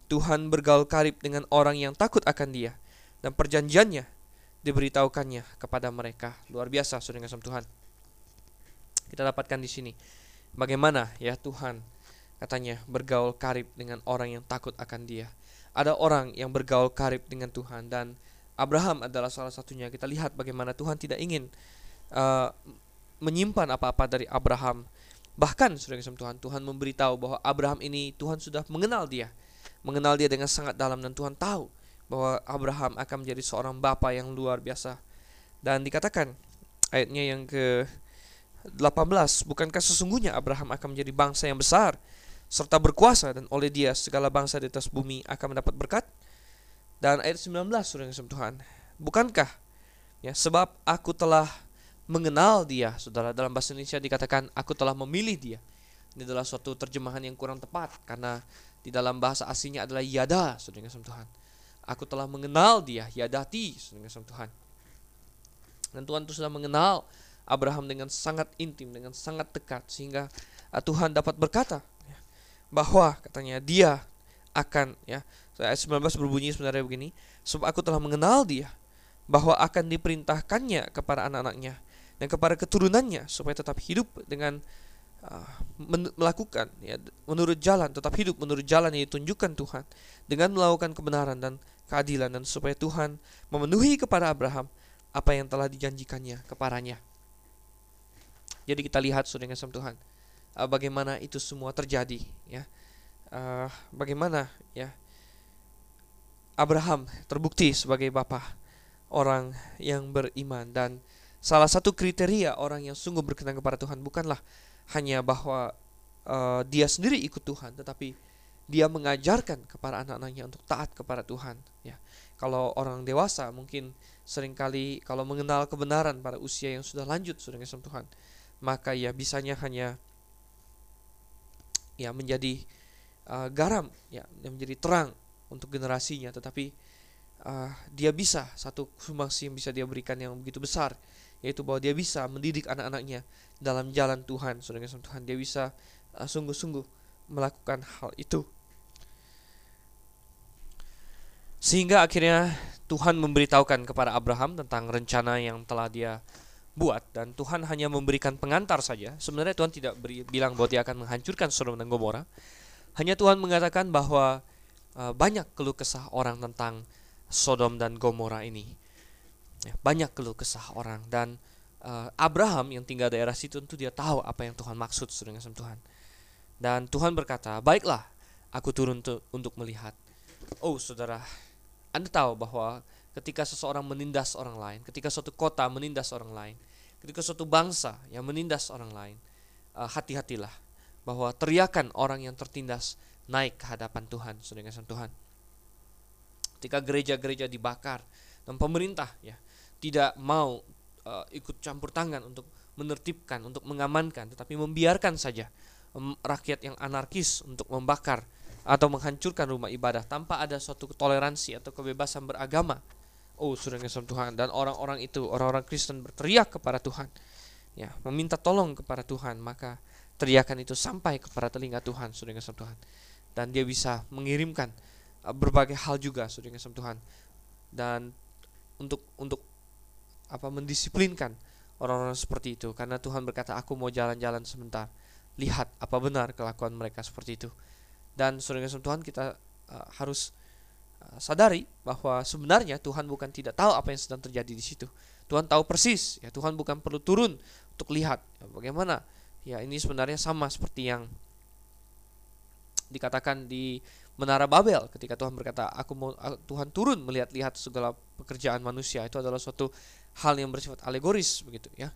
A: Tuhan bergaul karib dengan orang yang takut akan dia dan perjanjiannya diberitahukannya kepada mereka. Luar biasa, saudara Tuhan kita dapatkan di sini. Bagaimana ya Tuhan katanya bergaul karib dengan orang yang takut akan Dia. Ada orang yang bergaul karib dengan Tuhan dan Abraham adalah salah satunya. Kita lihat bagaimana Tuhan tidak ingin uh, menyimpan apa-apa dari Abraham. Bahkan sudah kisah Tuhan, Tuhan memberitahu bahwa Abraham ini Tuhan sudah mengenal dia, mengenal dia dengan sangat dalam dan Tuhan tahu bahwa Abraham akan menjadi seorang bapa yang luar biasa. Dan dikatakan ayatnya yang ke 18 Bukankah sesungguhnya Abraham akan menjadi bangsa yang besar serta berkuasa dan oleh dia segala bangsa di atas bumi akan mendapat berkat dan ayat 19 surah yang Tuhan. Bukankah ya sebab aku telah mengenal dia saudara dalam bahasa Indonesia dikatakan aku telah memilih dia. Ini adalah suatu terjemahan yang kurang tepat karena di dalam bahasa aslinya adalah yada saudara yang Tuhan. Aku telah mengenal dia yadati saudara yang Tuhan. Dan Tuhan itu sudah mengenal Abraham dengan sangat intim, dengan sangat dekat sehingga uh, Tuhan dapat berkata ya, bahwa katanya dia akan ya ayat 19 berbunyi sebenarnya begini sebab aku telah mengenal dia bahwa akan diperintahkannya kepada anak-anaknya dan kepada keturunannya supaya tetap hidup dengan uh, melakukan ya menurut jalan tetap hidup menurut jalan yang ditunjukkan Tuhan dengan melakukan kebenaran dan keadilan dan supaya Tuhan memenuhi kepada Abraham apa yang telah dijanjikannya kepadanya. Jadi kita lihat sudah dengan Tuhan uh, bagaimana itu semua terjadi ya. Uh, bagaimana ya Abraham terbukti sebagai bapa orang yang beriman. Dan salah satu kriteria orang yang sungguh berkenan kepada Tuhan bukanlah hanya bahwa uh, dia sendiri ikut Tuhan tetapi dia mengajarkan kepada anak-anaknya untuk taat kepada Tuhan ya. Kalau orang dewasa mungkin sering kali kalau mengenal kebenaran pada usia yang sudah lanjut sudah sama Tuhan maka ya bisanya hanya ya menjadi uh, garam ya menjadi terang untuk generasinya tetapi uh, dia bisa satu sumbangsi yang bisa dia berikan yang begitu besar yaitu bahwa dia bisa mendidik anak-anaknya dalam jalan Tuhan saudara Tuhan dia bisa uh, sungguh-sungguh melakukan hal itu sehingga akhirnya Tuhan memberitahukan kepada Abraham tentang rencana yang telah dia buat dan Tuhan hanya memberikan pengantar saja. Sebenarnya Tuhan tidak beri, bilang bahwa dia akan menghancurkan Sodom dan Gomora. Hanya Tuhan mengatakan bahwa uh, banyak keluh kesah orang tentang Sodom dan Gomora ini. Ya, banyak keluh kesah orang dan uh, Abraham yang tinggal daerah situ tentu dia tahu apa yang Tuhan maksud dengan Tuhan. Dan Tuhan berkata, "Baiklah, aku turun untuk melihat." Oh, Saudara, Anda tahu bahwa ketika seseorang menindas orang lain, ketika suatu kota menindas orang lain, ketika suatu bangsa yang menindas orang lain, uh, hati-hatilah bahwa teriakan orang yang tertindas naik ke hadapan Tuhan, saudara Tuhan. Ketika gereja-gereja dibakar dan pemerintah ya tidak mau uh, ikut campur tangan untuk menertibkan, untuk mengamankan, tetapi membiarkan saja um, rakyat yang anarkis untuk membakar atau menghancurkan rumah ibadah tanpa ada suatu toleransi atau kebebasan beragama Oh, sudah ngesem Tuhan dan orang-orang itu, orang-orang Kristen berteriak kepada Tuhan. Ya, meminta tolong kepada Tuhan, maka teriakan itu sampai kepada telinga Tuhan, sudah ngesem Tuhan. Dan dia bisa mengirimkan uh, berbagai hal juga, sudah ngesem Tuhan. Dan untuk untuk apa mendisiplinkan orang-orang seperti itu karena Tuhan berkata aku mau jalan-jalan sebentar lihat apa benar kelakuan mereka seperti itu dan sudah Tuhan kita uh, harus Eh, sadari bahwa sebenarnya Tuhan bukan tidak tahu apa yang sedang terjadi di situ. Tuhan tahu persis, ya Tuhan bukan perlu turun untuk lihat ya, bagaimana. Ya ini sebenarnya sama seperti yang dikatakan di Menara Babel ketika Tuhan berkata, "Aku mau Tuhan turun melihat-lihat segala pekerjaan manusia." Itu adalah suatu hal yang bersifat alegoris begitu ya.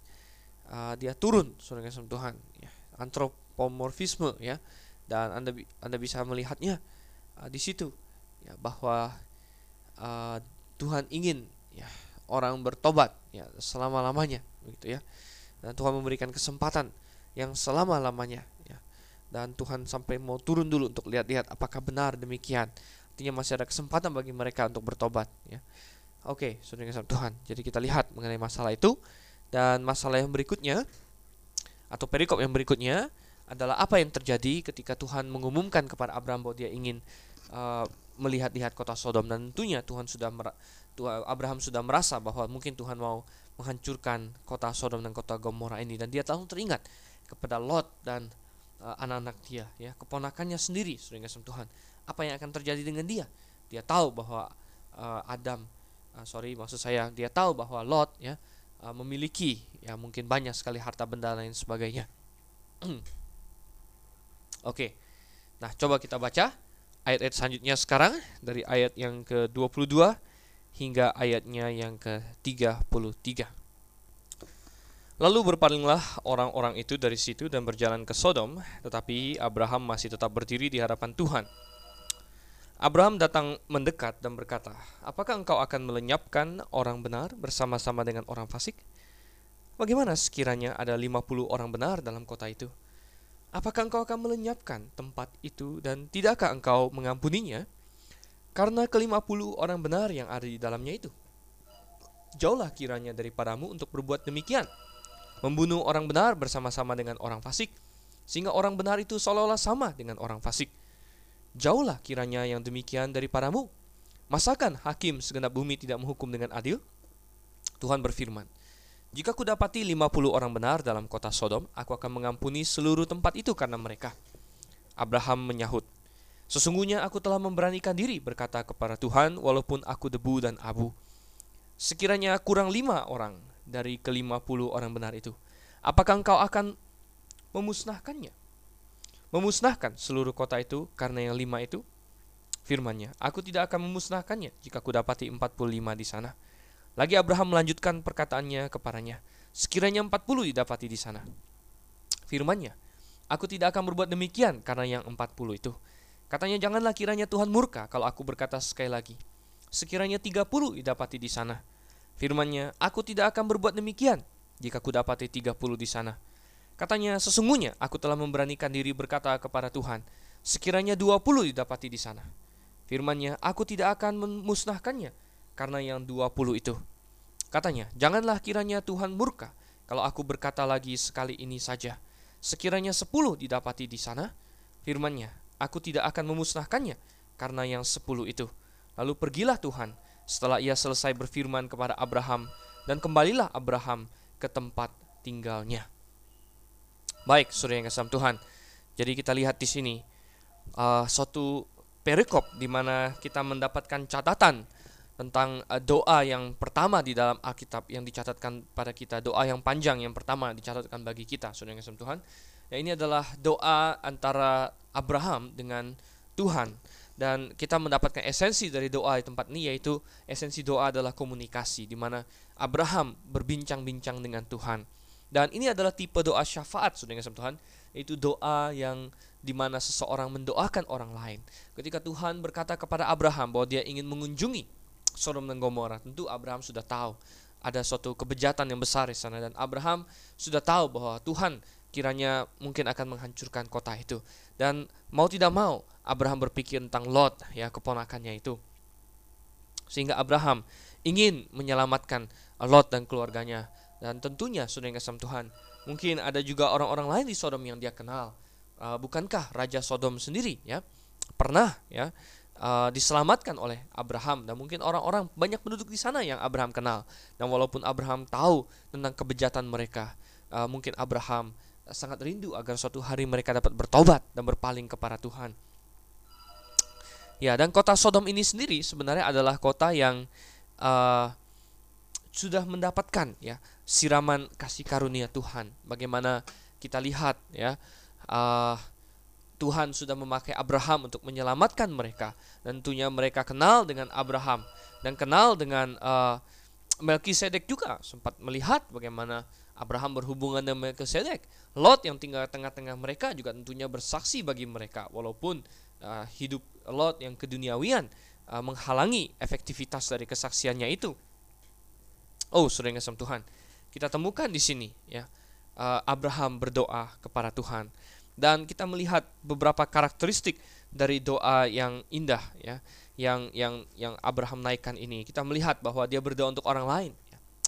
A: Uh, dia turun saudara Tuhan ya. Antropomorfisme ya. Dan Anda Anda bisa melihatnya uh, di situ ya bahwa uh, Tuhan ingin ya orang bertobat ya selama-lamanya begitu ya. Dan Tuhan memberikan kesempatan yang selama-lamanya ya. Dan Tuhan sampai mau turun dulu untuk lihat-lihat apakah benar demikian. Artinya masih ada kesempatan bagi mereka untuk bertobat ya. Oke, sudah dengan Tuhan. Jadi kita lihat mengenai masalah itu dan masalah yang berikutnya atau perikop yang berikutnya adalah apa yang terjadi ketika Tuhan mengumumkan kepada Abraham bahwa dia ingin uh, melihat-lihat kota Sodom dan tentunya Tuhan sudah Tuhan Abraham sudah merasa bahwa mungkin Tuhan mau menghancurkan kota Sodom dan kota Gomora ini dan dia langsung teringat kepada Lot dan uh, anak-anak dia ya keponakannya sendiri sering Tuhan apa yang akan terjadi dengan dia dia tahu bahwa uh, Adam uh, sorry maksud saya dia tahu bahwa Lot ya uh, memiliki ya mungkin banyak sekali harta benda lain sebagainya oke okay. nah coba kita baca ayat-ayat selanjutnya sekarang dari ayat yang ke-22 hingga ayatnya yang ke-33. Lalu berpalinglah orang-orang itu dari situ dan berjalan ke Sodom, tetapi Abraham masih tetap berdiri di hadapan Tuhan. Abraham datang mendekat dan berkata, Apakah engkau akan melenyapkan orang benar bersama-sama dengan orang fasik? Bagaimana sekiranya ada 50 orang benar dalam kota itu? Apakah engkau akan melenyapkan tempat itu dan tidakkah engkau mengampuninya? Karena kelima puluh orang benar yang ada di dalamnya itu. Jauhlah kiranya daripadamu untuk berbuat demikian. Membunuh orang benar bersama-sama dengan orang fasik. Sehingga orang benar itu seolah-olah sama dengan orang fasik. Jauhlah kiranya yang demikian daripadamu. Masakan hakim segenap bumi tidak menghukum dengan adil? Tuhan berfirman, jika kudapati 50 orang benar dalam kota Sodom, aku akan mengampuni seluruh tempat itu karena mereka. Abraham menyahut, Sesungguhnya aku telah memberanikan diri berkata kepada Tuhan walaupun aku debu dan abu. Sekiranya kurang lima orang dari kelima puluh orang benar itu, apakah engkau akan memusnahkannya? Memusnahkan seluruh kota itu karena yang lima itu? Firman-Nya, "Aku tidak akan memusnahkannya jika ku dapati 45 di sana." Lagi Abraham melanjutkan perkataannya kepadanya, "Sekiranya 40 didapati di sana." Firman-Nya, "Aku tidak akan berbuat demikian karena yang 40 itu." Katanya, "Janganlah kiranya Tuhan murka kalau aku berkata sekali lagi, sekiranya 30 didapati di sana." Firman-Nya, "Aku tidak akan berbuat demikian jika ku dapati 30 di sana." Katanya, "Sesungguhnya aku telah memberanikan diri berkata kepada Tuhan, sekiranya 20 didapati di sana." Firman-Nya, "Aku tidak akan memusnahkannya karena yang 20 itu." Katanya, "Janganlah kiranya Tuhan murka kalau aku berkata lagi sekali ini saja. Sekiranya 10 didapati di sana." Firman-Nya, "Aku tidak akan memusnahkannya karena yang 10 itu." Lalu pergilah Tuhan setelah ia selesai berfirman kepada Abraham dan kembalilah Abraham ke tempat tinggalnya. Baik, saudara yang kasih Tuhan. Jadi kita lihat di sini uh, suatu perikop di mana kita mendapatkan catatan tentang uh, doa yang pertama di dalam Alkitab yang dicatatkan pada kita, doa yang panjang yang pertama dicatatkan bagi kita, Saudara yang Tuhan. Ya ini adalah doa antara Abraham dengan Tuhan dan kita mendapatkan esensi dari doa di tempat ini yaitu esensi doa adalah komunikasi di mana Abraham berbincang-bincang dengan Tuhan. Dan ini adalah tipe doa syafaat, Saudara yang Tuhan, yaitu doa yang di mana seseorang mendoakan orang lain. Ketika Tuhan berkata kepada Abraham bahwa dia ingin mengunjungi Sodom dan Gomora, tentu Abraham sudah tahu ada suatu kebejatan yang besar di sana dan Abraham sudah tahu bahwa Tuhan kiranya mungkin akan menghancurkan kota itu. Dan mau tidak mau Abraham berpikir tentang Lot ya keponakannya itu. Sehingga Abraham ingin menyelamatkan Lot dan keluarganya dan tentunya sudah yang Tuhan. Mungkin ada juga orang-orang lain di Sodom yang dia kenal uh, bukankah raja Sodom sendiri ya pernah ya uh, diselamatkan oleh Abraham dan mungkin orang-orang banyak penduduk di sana yang Abraham kenal dan walaupun Abraham tahu tentang kebejatan mereka uh, mungkin Abraham sangat rindu agar suatu hari mereka dapat bertobat dan berpaling kepada Tuhan. Ya, dan kota Sodom ini sendiri sebenarnya adalah kota yang uh, sudah mendapatkan ya siraman kasih karunia Tuhan. Bagaimana kita lihat ya uh, Tuhan sudah memakai Abraham untuk menyelamatkan mereka. Tentunya mereka kenal dengan Abraham dan kenal dengan uh, Melkisedek juga sempat melihat bagaimana Abraham berhubungan dengan Melkisedek. Lot yang tinggal tengah-tengah mereka juga tentunya bersaksi bagi mereka walaupun uh, hidup Lot yang keduniawian uh, menghalangi efektivitas dari kesaksiannya itu. Oh, sudah ngasam Tuhan. Kita temukan di sini ya. Uh, Abraham berdoa kepada Tuhan dan kita melihat beberapa karakteristik dari doa yang indah ya yang yang yang Abraham naikkan ini kita melihat bahwa dia berdoa untuk orang lain.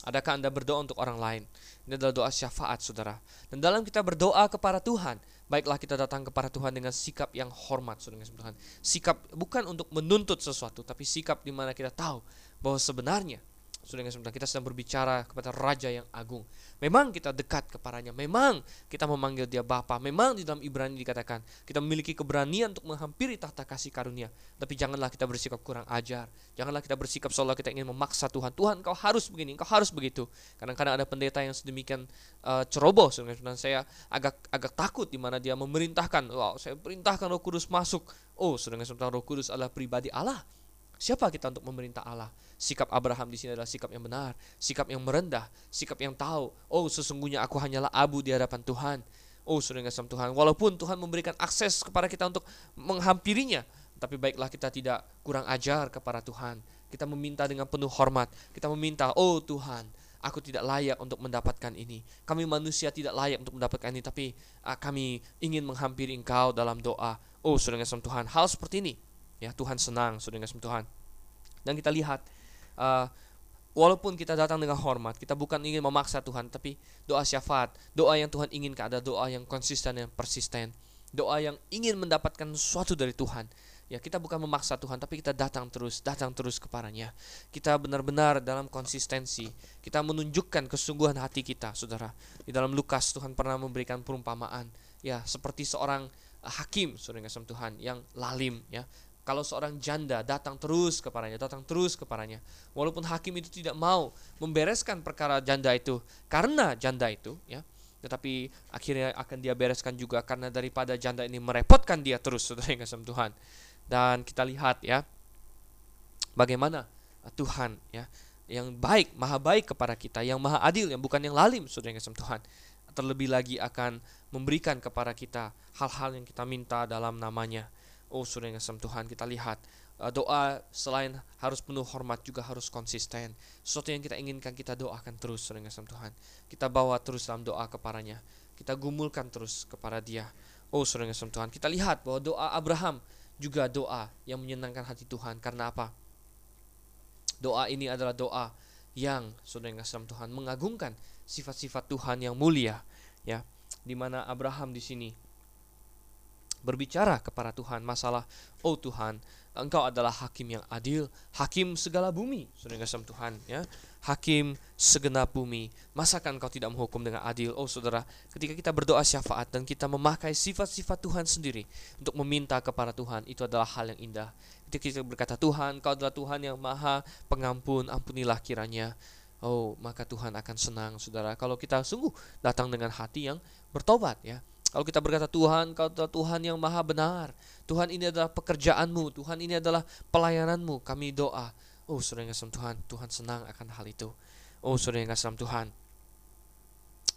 A: Adakah anda berdoa untuk orang lain? Ini adalah doa syafaat saudara. Dan dalam kita berdoa kepada Tuhan baiklah kita datang kepada Tuhan dengan sikap yang hormat saudara sikap bukan untuk menuntut sesuatu tapi sikap di mana kita tahu bahwa sebenarnya Saudara yang kita sedang berbicara kepada Raja yang agung. Memang kita dekat kepadanya, memang kita memanggil dia Bapa, memang di dalam Ibrani dikatakan kita memiliki keberanian untuk menghampiri tahta kasih karunia. Tapi janganlah kita bersikap kurang ajar, janganlah kita bersikap seolah kita ingin memaksa Tuhan. Tuhan, kau harus begini, kau harus begitu. Kadang-kadang ada pendeta yang sedemikian uh, ceroboh, saudara saya agak agak takut di mana dia memerintahkan, wow, saya perintahkan Roh Kudus masuk. Oh, saudara Roh Kudus adalah pribadi Allah Siapa kita untuk memerintah Allah? Sikap Abraham di sini adalah sikap yang benar, sikap yang merendah, sikap yang tahu, oh sesungguhnya aku hanyalah abu di hadapan Tuhan. Oh sudah ngasam Tuhan, walaupun Tuhan memberikan akses kepada kita untuk menghampirinya, tapi baiklah kita tidak kurang ajar kepada Tuhan. Kita meminta dengan penuh hormat, kita meminta, oh Tuhan, aku tidak layak untuk mendapatkan ini. Kami manusia tidak layak untuk mendapatkan ini, tapi uh, kami ingin menghampiri Engkau dalam doa. Oh, sudah ngasam Tuhan, hal seperti ini ya Tuhan senang sudah dengan Tuhan dan kita lihat uh, walaupun kita datang dengan hormat kita bukan ingin memaksa Tuhan tapi doa syafaat doa yang Tuhan inginkan ada doa yang konsisten yang persisten. Doa yang ingin mendapatkan sesuatu dari Tuhan. Ya kita bukan memaksa Tuhan tapi kita datang terus datang terus kepadanya. Kita benar-benar dalam konsistensi. Kita menunjukkan kesungguhan hati kita saudara. Di dalam Lukas Tuhan pernah memberikan perumpamaan. Ya seperti seorang hakim saudara Tuhan yang lalim ya kalau seorang janda datang terus kepadanya, datang terus kepadanya, walaupun hakim itu tidak mau membereskan perkara janda itu karena janda itu, ya, tetapi akhirnya akan dia bereskan juga karena daripada janda ini merepotkan dia terus, saudara yang kasih Tuhan. Dan kita lihat ya bagaimana Tuhan ya yang baik, maha baik kepada kita, yang maha adil, yang bukan yang lalim, saudara yang kasih Tuhan. Terlebih lagi akan memberikan kepada kita hal-hal yang kita minta dalam namanya. Oh, saudara yang Tuhan, kita lihat uh, doa selain harus penuh hormat juga harus konsisten. Sesuatu yang kita inginkan kita doakan terus, yang kasih Tuhan. Kita bawa terus dalam doa kepadanya. Kita gumulkan terus kepada Dia. Oh, yang kasih Tuhan, kita lihat bahwa doa Abraham juga doa yang menyenangkan hati Tuhan. Karena apa? Doa ini adalah doa yang saudara yang Tuhan mengagungkan sifat-sifat Tuhan yang mulia ya di mana Abraham di sini berbicara kepada Tuhan masalah oh Tuhan engkau adalah hakim yang adil hakim segala bumi saudara kasih Tuhan ya hakim segenap bumi. Masakan kau tidak menghukum dengan adil? Oh saudara, ketika kita berdoa syafaat dan kita memakai sifat-sifat Tuhan sendiri untuk meminta kepada Tuhan, itu adalah hal yang indah. Ketika kita berkata, Tuhan, kau adalah Tuhan yang maha pengampun, ampunilah kiranya. Oh, maka Tuhan akan senang, saudara. Kalau kita sungguh datang dengan hati yang bertobat, ya. Kalau kita berkata, Tuhan, kau adalah Tuhan yang maha benar. Tuhan ini adalah pekerjaanmu. Tuhan ini adalah pelayananmu. Kami doa. Oh, saudara yang kasih Tuhan, Tuhan senang akan hal itu. Oh, saudara yang kasih Tuhan,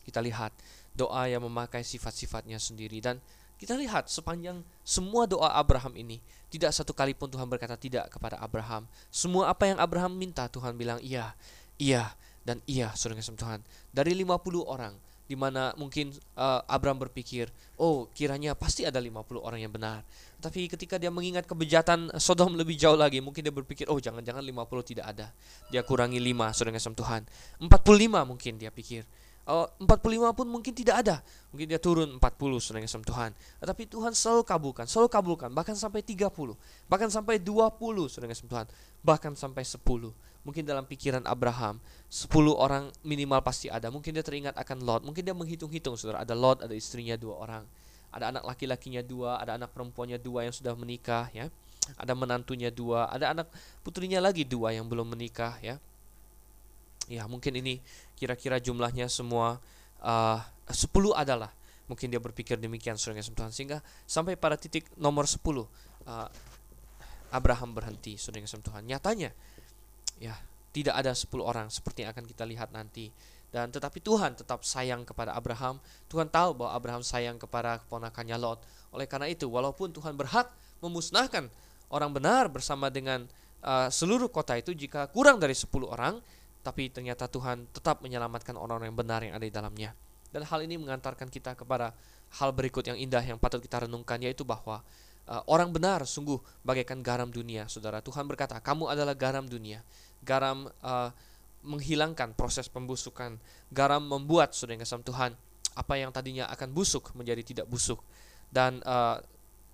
A: kita lihat doa yang memakai sifat-sifatnya sendiri dan kita lihat sepanjang semua doa Abraham ini tidak satu kali pun Tuhan berkata tidak kepada Abraham. Semua apa yang Abraham minta Tuhan bilang iya, iya dan iya saudara kasih Tuhan. Dari 50 orang di mana mungkin uh, Abraham berpikir, oh kiranya pasti ada 50 orang yang benar. Tapi ketika dia mengingat kebejatan Sodom lebih jauh lagi, mungkin dia berpikir, oh jangan-jangan 50 tidak ada. Dia kurangi 5, saudara kasih Tuhan. 45 mungkin dia pikir. Oh, 45 pun mungkin tidak ada. Mungkin dia turun 40 saudara kasih Tuhan. Tetapi Tuhan selalu kabulkan, selalu kabulkan, bahkan sampai 30, bahkan sampai 20 saudara kasih Tuhan, bahkan sampai 10 mungkin dalam pikiran Abraham 10 orang minimal pasti ada. Mungkin dia teringat akan Lot. Mungkin dia menghitung-hitung saudara. Ada Lot ada istrinya dua orang. Ada anak laki-lakinya dua ada anak perempuannya dua yang sudah menikah ya. Ada menantunya dua ada anak putrinya lagi dua yang belum menikah ya. Ya mungkin ini kira-kira jumlahnya semua uh, 10 adalah. Mungkin dia berpikir demikian saudara Tuhan sehingga sampai pada titik nomor 10 uh, Abraham berhenti saudara Tuhan nyatanya ya tidak ada 10 orang seperti yang akan kita lihat nanti. Dan tetapi Tuhan tetap sayang kepada Abraham. Tuhan tahu bahwa Abraham sayang kepada keponakannya Lot. Oleh karena itu walaupun Tuhan berhak memusnahkan orang benar bersama dengan uh, seluruh kota itu jika kurang dari 10 orang tapi ternyata Tuhan tetap menyelamatkan orang-orang yang benar yang ada di dalamnya. Dan hal ini mengantarkan kita kepada hal berikut yang indah yang patut kita renungkan yaitu bahwa uh, orang benar sungguh bagaikan garam dunia saudara. Tuhan berkata kamu adalah garam dunia garam uh, menghilangkan proses pembusukan. Garam membuat saudara yang Tuhan apa yang tadinya akan busuk menjadi tidak busuk. Dan uh,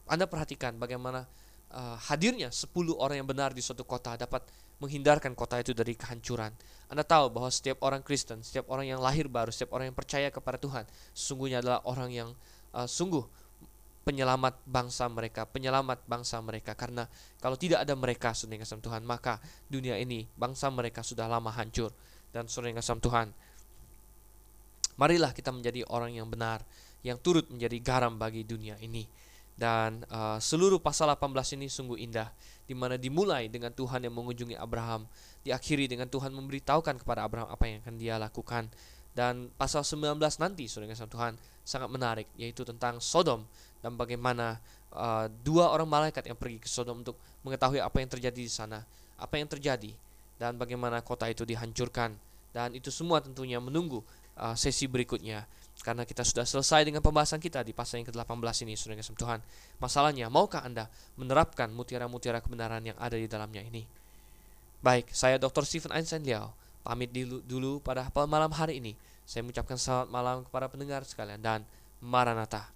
A: Anda perhatikan bagaimana uh, hadirnya 10 orang yang benar di suatu kota dapat menghindarkan kota itu dari kehancuran. Anda tahu bahwa setiap orang Kristen, setiap orang yang lahir baru, setiap orang yang percaya kepada Tuhan, sesungguhnya adalah orang yang uh, sungguh penyelamat bangsa mereka, penyelamat bangsa mereka. Karena kalau tidak ada mereka, saudara kasih Tuhan, maka dunia ini, bangsa mereka sudah lama hancur. Dan saudara kasih Tuhan, marilah kita menjadi orang yang benar, yang turut menjadi garam bagi dunia ini. Dan uh, seluruh pasal 18 ini sungguh indah, di mana dimulai dengan Tuhan yang mengunjungi Abraham, diakhiri dengan Tuhan memberitahukan kepada Abraham apa yang akan dia lakukan. Dan pasal 19 nanti, saudara Tuhan, sangat menarik, yaitu tentang Sodom dan bagaimana uh, dua orang malaikat yang pergi ke Sodom untuk mengetahui apa yang terjadi di sana, apa yang terjadi dan bagaimana kota itu dihancurkan dan itu semua tentunya menunggu uh, sesi berikutnya karena kita sudah selesai dengan pembahasan kita di pasal yang ke-18 ini Saudara kasih Tuhan. Masalahnya, maukah Anda menerapkan mutiara-mutiara kebenaran yang ada di dalamnya ini? Baik, saya Dr. Stephen Einstein Liao pamit dulu, dulu pada malam hari ini. Saya mengucapkan selamat malam kepada pendengar sekalian dan Maranatha.